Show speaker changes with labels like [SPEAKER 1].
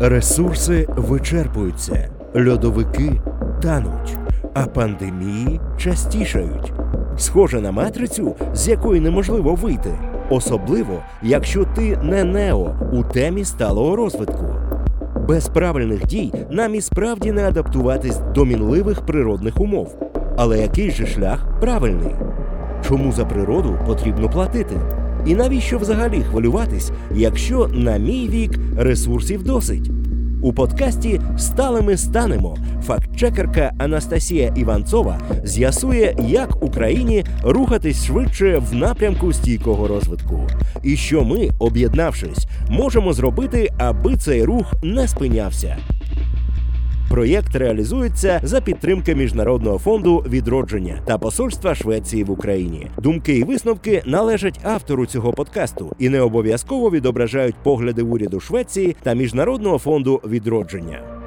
[SPEAKER 1] Ресурси вичерпуються, льодовики тануть, а пандемії частішають. Схоже на матрицю, з якої неможливо вийти, особливо якщо ти не нео у темі сталого розвитку. Без правильних дій нам і справді не адаптуватись до мінливих природних умов. Але який же шлях правильний? Чому за природу потрібно платити? І навіщо взагалі хвилюватись, якщо на мій вік ресурсів досить? У подкасті Сталими станемо фактчекерка Анастасія Іванцова з'ясує, як Україні рухатись швидше в напрямку стійкого розвитку, і що ми, об'єднавшись, можемо зробити, аби цей рух не спинявся. Проєкт реалізується за підтримки Міжнародного фонду відродження та посольства Швеції в Україні. Думки і висновки належать автору цього подкасту і не обов'язково відображають погляди уряду Швеції та Міжнародного фонду відродження.